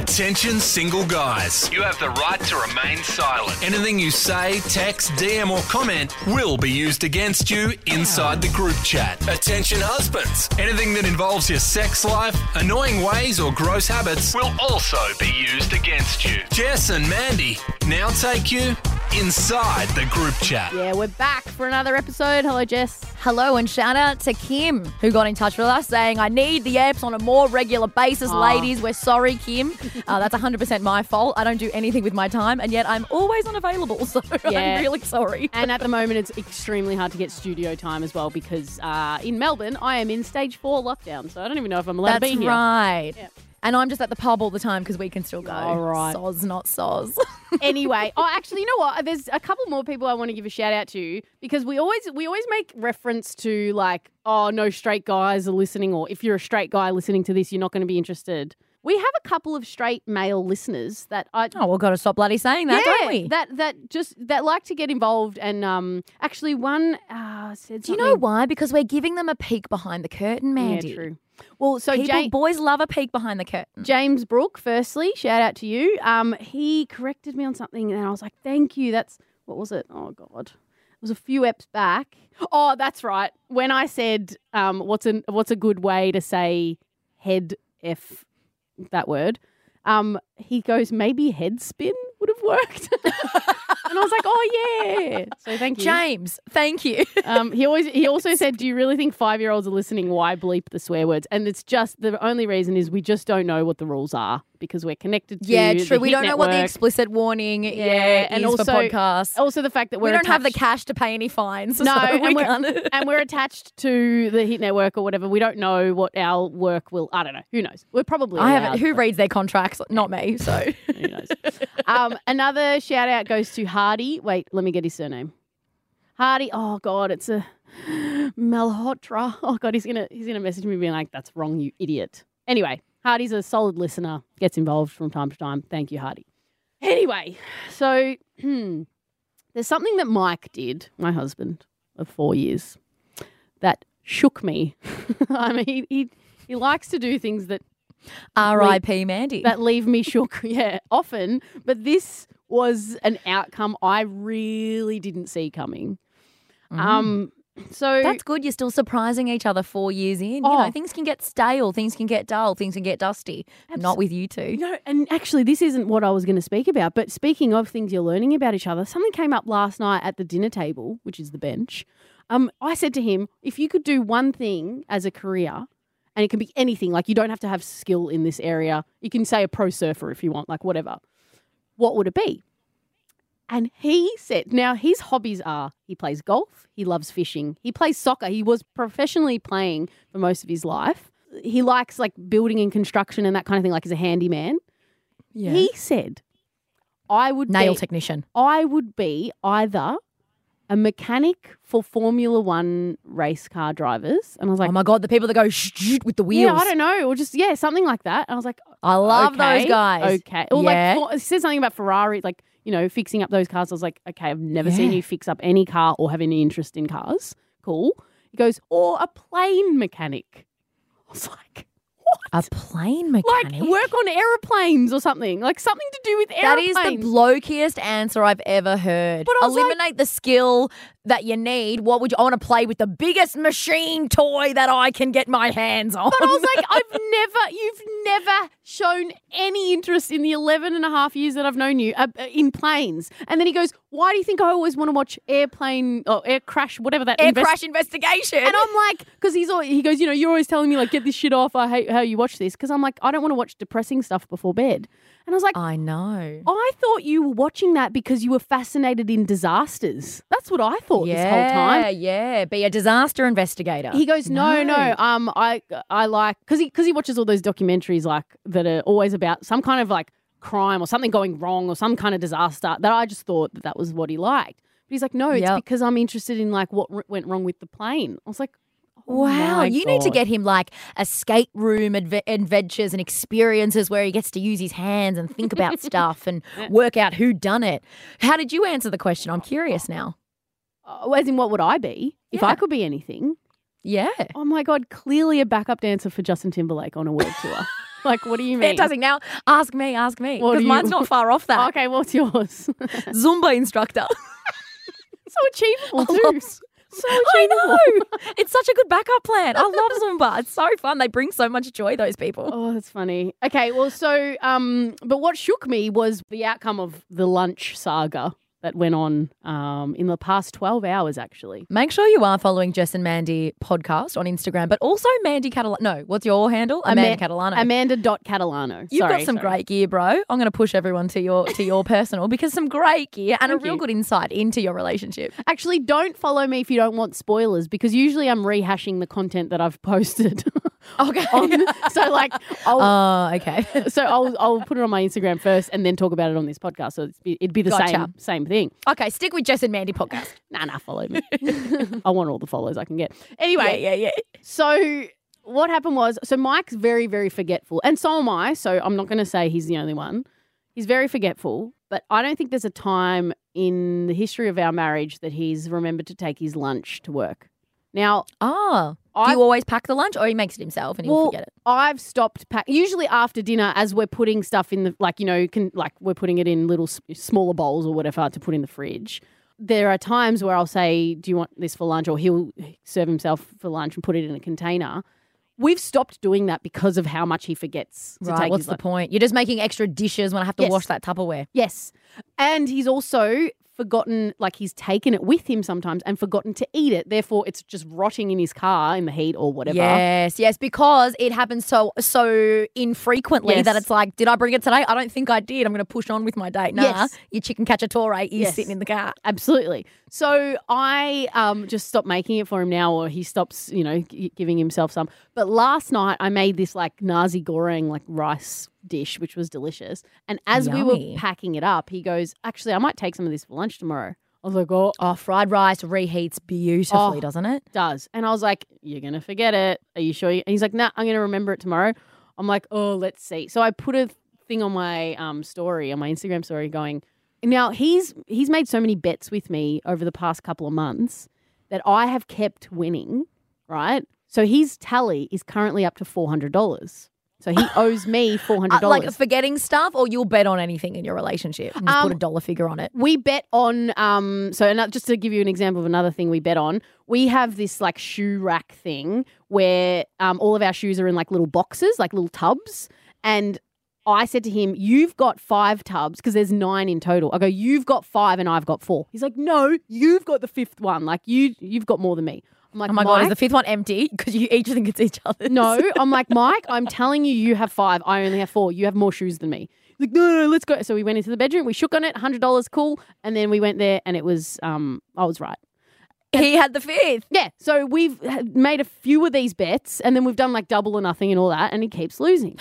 Attention, single guys. You have the right to remain silent. Anything you say, text, DM, or comment will be used against you inside the group chat. Attention, husbands. Anything that involves your sex life, annoying ways, or gross habits will also be used against you. Jess and Mandy now take you inside the group chat. Yeah, we're back for another episode. Hello, Jess. Hello, and shout out to Kim, who got in touch with us saying, I need the apps on a more regular basis, Aw. ladies. We're sorry, Kim. Uh, that's 100% my fault. I don't do anything with my time, and yet I'm always unavailable. So Yeah. I'm really sorry. And at the moment, it's extremely hard to get studio time as well because uh, in Melbourne, I am in stage four lockdown. So I don't even know if I'm allowed That's to be here. right. And I'm just at the pub all the time because we can still go. All right. Soz, not soz. anyway, oh, actually, you know what? There's a couple more people I want to give a shout out to because we always we always make reference to like, oh, no straight guys are listening, or if you're a straight guy listening to this, you're not going to be interested. We have a couple of straight male listeners that I oh, we've got to stop bloody saying that, yeah, don't we? that that just that like to get involved and um actually one uh, said do you know why? Because we're giving them a peek behind the curtain, Mandy. Yeah, true. Well, so People, Jane, boys love a peek behind the curtain. James Brook, firstly, shout out to you. Um, he corrected me on something, and I was like, "Thank you." That's what was it? Oh God, it was a few eps back. Oh, that's right. When I said, um, "What's a what's a good way to say head f that word?" Um, he goes, "Maybe head spin would have worked." and I was like, "Oh yeah." So thank you, James, thank you. um, he always he also said, "Do you really think five year olds are listening? Why bleep the swear words?" And it's just the only reason is we just don't know what the rules are because we're connected to Yeah, true. We don't know what the explicit warning yeah, Yeah, and also- podcasts. also the fact that we we're don't have the cash to pay any fines. No, so and, we're, can't. and we're attached to the Hit Network or whatever. We don't know what our work will. I don't know. Who knows? We're probably. I haven't. Who reads their contracts? Not me. So Who knows? um, another shout out goes to Hardy. Wait, let me get his surname. Hardy. Oh God, it's a Malhotra. Oh God, he's gonna he's gonna message me being like, "That's wrong, you idiot." Anyway, Hardy's a solid listener. Gets involved from time to time. Thank you, Hardy. Anyway, so there's something that Mike did, my husband of four years, that shook me. I mean, he, he he likes to do things that R.I.P. Mandy. that leave me shook. Yeah, often. But this was an outcome I really didn't see coming. Um, so. That's good. You're still surprising each other four years in. You Oh. know, things can get stale, things can get dull, things can get dusty. Not with you two. No, and actually, this isn't what I was going to speak about. But speaking of things you're learning about each other, something came up last night at the dinner table, which is the bench. Um, I said to him, if you could do one thing as a career, and it can be anything, like you don't have to have skill in this area. You can say a pro surfer if you want, like whatever. What would it be? And he said, now his hobbies are he plays golf, he loves fishing, he plays soccer. He was professionally playing for most of his life. He likes like building and construction and that kind of thing, like he's a handyman. Yeah. He said, I would Nail be, technician. I would be either a mechanic for Formula One race car drivers. And I was like, oh my God, the people that go with the wheels. yeah, I don't know. Or just, yeah, something like that. And I was like, I love okay, those guys. Okay. Or Yeah. like, it said something about Ferrari, like, you know, fixing up those cars. I was like, okay, I've never seen you fix up any car or have any interest in cars. Cool. He goes, or a plane mechanic. I was like, A plane mechanic? like work on aeroplanes or something, like something to do with aeroplanes. That is the blokiest answer I've ever heard. But was like- Eliminate the skill that you need. What would you? I want to play with the biggest machine toy that I can get my hands on. But I was like, I've never, you've never shown any interest in the 11 and a half years that I've known you uh, uh, in planes. And then he goes, Why do you think I always want to watch airplane or air crash, whatever that air invest- crash investigation. And I'm like, because he's all, he goes, you know, you're always telling me like, get this shit off. I hate how you watch this. Because I'm like, I don't want to watch depressing stuff before bed. And I was like, I know. I thought you were watching that because you were fascinated in disasters. That's what I thought yeah, this whole time. yeah. Yeah. Be a disaster investigator. He goes, no, no. Um, I I like because he because he watches all those documentaries like that are always about some kind of like crime or something going wrong or some kind of disaster. That I just thought that that was what he liked. But he's like, no, it's Yep. because I'm interested in like what r- went wrong with the plane. I was like, oh Wow, my you need to God. get him like escape room adve- adventures and experiences where he gets to use his hands and think about stuff and work out who done it. How did you answer the question? I'm curious now. Uh, as in, what would I be if Yeah. I could be anything? Yeah. Oh my god, clearly a backup dancer for Justin Timberlake on a world tour. like, what do you mean? Fantastic. Now ask me, ask me. What Because do you- mine's not far off that. Okay, what's yours? Zumba instructor. so achievable I too. love- So I achievable. know. It's such a good backup plan. I love Zumba. It's so fun. They bring so much joy, those people. Oh, that's funny. Okay, well, so, um, but what shook me was the outcome of the lunch saga that went on um, in the past 12 hours, actually. Make sure you are following Jess and Mandy podcast on Instagram, but also Mandy Catalano. No, what's your handle? Amanda Catalano. Amanda.catalano. You've Sorry, got some sorry. great gear, bro. I'm going to push everyone to your to your personal because some great gear and Thank a real you. good insight into your relationship. Actually, don't follow me if you don't want spoilers because usually I'm rehashing the content that I've posted. Okay. on, so, like, I'll, Oh, okay. so I'll, I'll put it on my Instagram first and then talk about it on this podcast. So it's be, it'd be the Gotcha. same same thing. okay, stick with Jess and Mandy podcast. Nah, nah, follow me. I want all the follows I can get. Anyway, yeah, yeah. So what happened was, so Mike's very, very forgetful, and so am I. So I'm not going to say he's the only one. He's very forgetful, but I don't think there's a time in the history of our marriage that he's remembered to take his lunch to work. Now, Oh. Do you always pack the lunch or he makes it himself and he'll well, forget it? I've stopped pack. Usually after dinner, as we're putting stuff in the like, you know, can like we're putting it in little smaller bowls or whatever to put in the fridge. There are times where I'll say, "Do you want this for lunch?" or he'll serve himself for lunch and put it in a container. We've stopped doing that because of how much he forgets to Right. take What's the lunch. point? You're just making extra dishes when I have to Yes. wash that Tupperware. Yes, and he's also forgotten, like he's taken it with him sometimes and forgotten to eat it. Therefore, it's just rotting in his car in the heat or whatever. Yes, yes, because it happens so so infrequently Yes. that it's like, did I bring it today? I don't think I did. I'm going to push on with my date. Nah, Yes. your chicken cacciatore is Yes. sitting in the car. Absolutely. So I um, just stopped making it for him now, or he stops, you know, g- giving himself some. But last night I made this like nasi goreng, like rice dish, which was delicious. And as we were packing it up, he goes, "Actually, I might take some of this for lunch tomorrow." I was like, "Oh, Oh, fried rice reheats beautifully, Oh. doesn't it? does." And I was like, "You're gonna forget it? Are you sure?" And he's like, "Nah, I'm gonna remember it tomorrow." I'm like, "Oh, let's see." So I put a thing on my um, story, on my Instagram story, going. Now he's he's made so many bets with me over the past couple of months that I have kept winning, right? So his tally is currently up to four hundred dollars. So he owes me four hundred Uh, dollars. like forgetting stuff, or you'll bet on anything in your relationship and just put Um, a dollar figure on it. we bet on um so and just to give you an example of another thing we bet on we have this like shoe rack thing where um all of our shoes are in like little boxes like little tubs and I said to him, You've got five tubs because there's nine in total. I go, You've got five and I've got four. He's like, No, you've got the fifth one. Like you you've got more than me. I'm like, Oh my god, is the fifth one empty? Because you each think it's each other. no, I'm like, Mike, I'm telling you, you have five. I only have four. You have more shoes than me. He's like, no, no, no, let's go. So we went into the bedroom, we shook on it, $100, cool. And then we went there and it was, um, I was right. he had the fifth. Yeah. So we've made a few of these bets and then we've done like double or nothing and all that. And he keeps losing.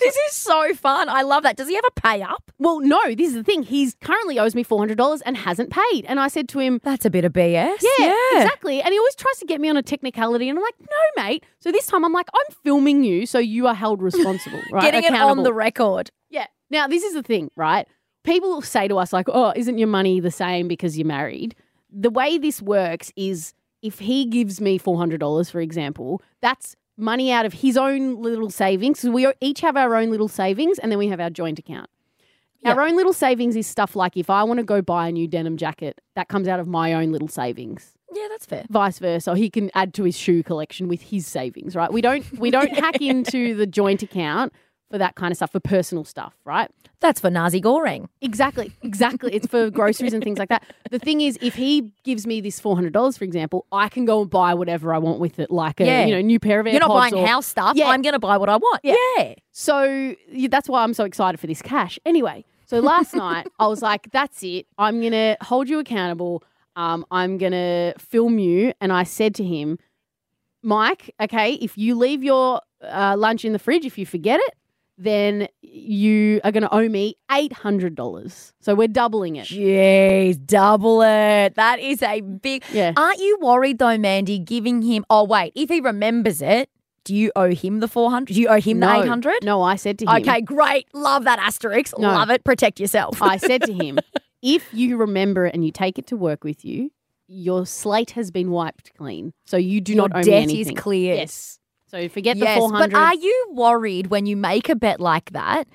This is so fun. I love that. Does he ever pay up? well, no, this is the thing. He's currently owes me $400 and hasn't paid. And I said to him, That's a bit of BS. Yeah, exactly. And he always tries to get me on a technicality, and I'm like, no, mate. So this time I'm like, I'm filming you, so you are held responsible, right? Getting it on the record. Yeah. Now, this is the thing, right? People say to us, like, oh, isn't your money the same because you're married? The way this works is if he gives me $400, for example, that's money out of his own little savings. So we each have our own little savings and then we have our joint account. Our own little savings is stuff like if I want to go buy a new denim jacket, that comes out of my own little savings Yeah, that's fair. vice versa. He can add to his shoe collection with his savings, right? We don't we don't hack into the joint account for that kind of stuff for personal stuff, right? That's for Nasi Goreng. Exactly, exactly. It's for groceries and things like that. The thing is, if he gives me this four hundred dollars, for example, I can go and buy whatever I want with it, like a Yeah. you know new pair of AirPods. You're not buying or- house stuff. Yeah. I'm going to buy what I want. Yeah. yeah. So yeah, that's why I'm so excited for this cash. Anyway, so last night I was like, that's it. I'm going to hold you accountable. Um, I'm going to film you. And I said to him, Mike, okay, if you leave your uh, lunch in the fridge, if you forget it, then you are going to owe me $800. So we're doubling it. Jeez, double it. That is a big. Yeah. Aren't you worried though, Mandy, giving him? Oh wait, if he remembers it, do you owe him the four hundred? Do you owe him the No. eight hundred? No, I said to him. Okay, great. Love that asterisk. No. Love it. Protect yourself. I said to him, if you remember it and you take it to work with you, your slate has been wiped clean. So you do Your not owe me debt is clear. Yes. So forget yes, the 400. but are you worried when you make a bet like that?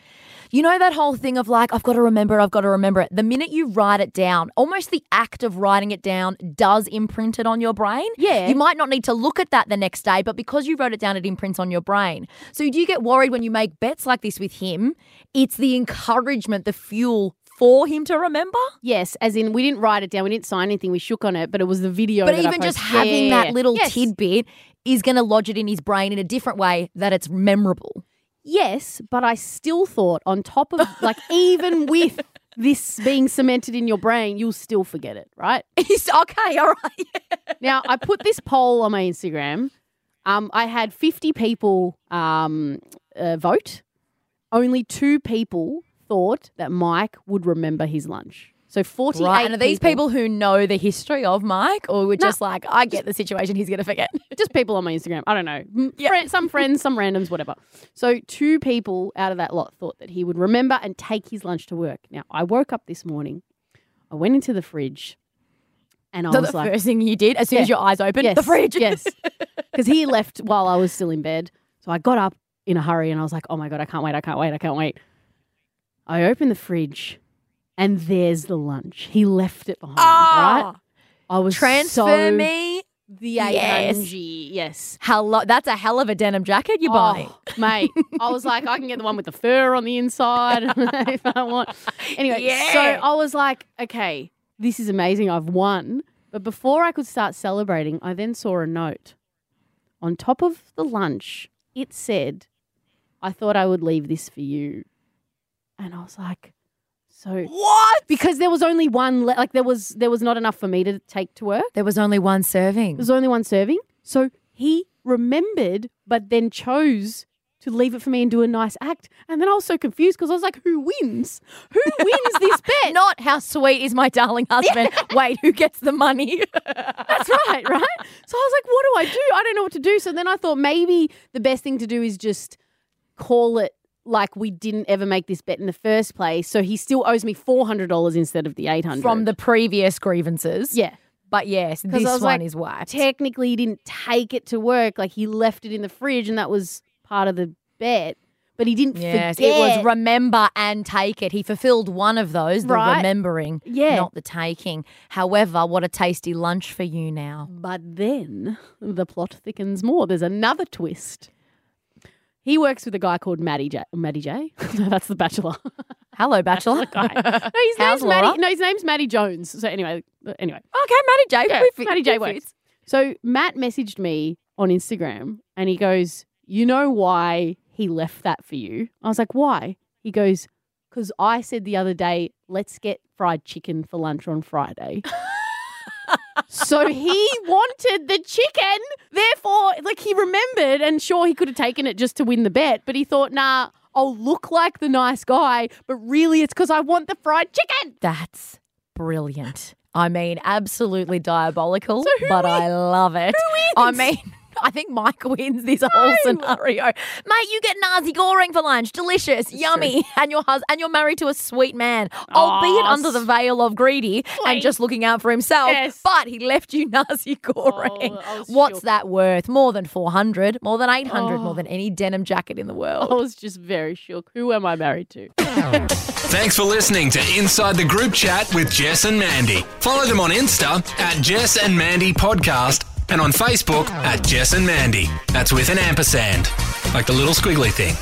You know that whole thing of like, I've got to remember it, I've got to remember it. The minute you write it down, almost the act of writing it down does imprint it on your brain. Yeah. You might not need to look at that the next day, but because you wrote it down, it imprints on your brain. So do you get worried when you make bets like this with him? It's the encouragement, the fuel for him to remember? Yes, as in we didn't write it down, we didn't sign anything, we shook on it, but it was the video. But that I even just having yeah, that little Yes. tidbit is going to lodge it in his brain in a different way that it's memorable. Yes, but I still thought on top of like even with this being cemented in your brain, you'll still forget it, right? He's okay, all right. Now I put this poll on my Instagram. Um, I had 50 people um, uh, vote. Only two people thought that Mike would remember his lunch. So 48 Right. And are these people who know the history of Mike, or we're No. just like, I get the situation, he's going to forget? just people on my Instagram. I don't know. Yeah. friend- some friends, some randoms, whatever. So two people out of that lot thought that he would remember and take his lunch to work. Now I woke up this morning, I went into the fridge, and I So was the like, first thing you did as soon as your eyes opened, yes, the fridge. yes, because he left while I was still in bed. So I got up in a hurry and I was like, oh my god, I can't wait, I can't wait, I can't wait. I opened the fridge, and there's the lunch. He left it behind. Right? Ah, I was transfer so me. the Yes. A1G. Yes. Hello, that's a hell of a denim jacket you're buying. Oh, mate. I was like, I can get the one with the fur on the inside if I want. Anyway, so I was like, okay, this is amazing. I've won. But before I could start celebrating, I then saw a note. On top of the lunch, it said, I thought I would leave this for you. And I was like, so What? because there was only one le- like there was there was not enough for me to take to work. There was only one serving. There was only one serving. So he remembered, but then chose to leave it for me and do a nice act. And then I was so confused because I was like, who wins? Who wins this bet? Not how sweet is my darling husband. Wait, who gets the money? That's right, right? So I was like, what do I do? I don't know what to do. So then I thought maybe the best thing to do is just call it like we didn't ever make this bet in the first place. So he still owes me $400 instead of the 800 From the previous grievances. Yeah. But yes, this one like, is whacked. technically he didn't take it to work. Like he left it in the fridge, and that was part of the bet. But he didn't Yes, forget. it was remember and take it. He fulfilled one of those, the Right. remembering, Yeah. not the taking. However, what a tasty lunch for you now. but then the plot thickens more. There's another twist. He works with a guy called Matty J. Matty J. no, that's the Bachelor. Hello, Bachelor. guy. No, his How's name's Matty. Laura? No, his name's Matty Jones. So anyway, anyway. Okay, Matty J. Yeah, we fit- Matty J works. So Matt messaged me on Instagram and he goes, You know why he left that for you? I was like, Why? He goes, Because I said the other day, let's get fried chicken for lunch on Friday. So he wanted the chicken. Therefore, like he remembered, and sure, he could have taken it just to win the bet, but he thought, Nah, I'll look like the nice guy, but really it's because I want the fried chicken. That's brilliant. I mean, absolutely diabolical, So but? I love it. I mean, I think Mike wins this whole scenario. Mate, you get nasi goreng for lunch, delicious, yummy, and your hus- and you're married to a sweet man, oh, albeit Aw, under the veil of greedy and just looking out for himself. Yes. But he left you nasi goreng. I was What's shook. that worth? More than four hundred, more than eight hundred, more Oh. than any denim jacket in the world. I was just very shook. Who am I married to? Thanks for listening to Inside the Group Chat with Jess and Mandy. Follow them on Insta at Jess and Mandy Podcast and on Facebook at Jess and Mandy. That's with an ampersand, like the little squiggly thing.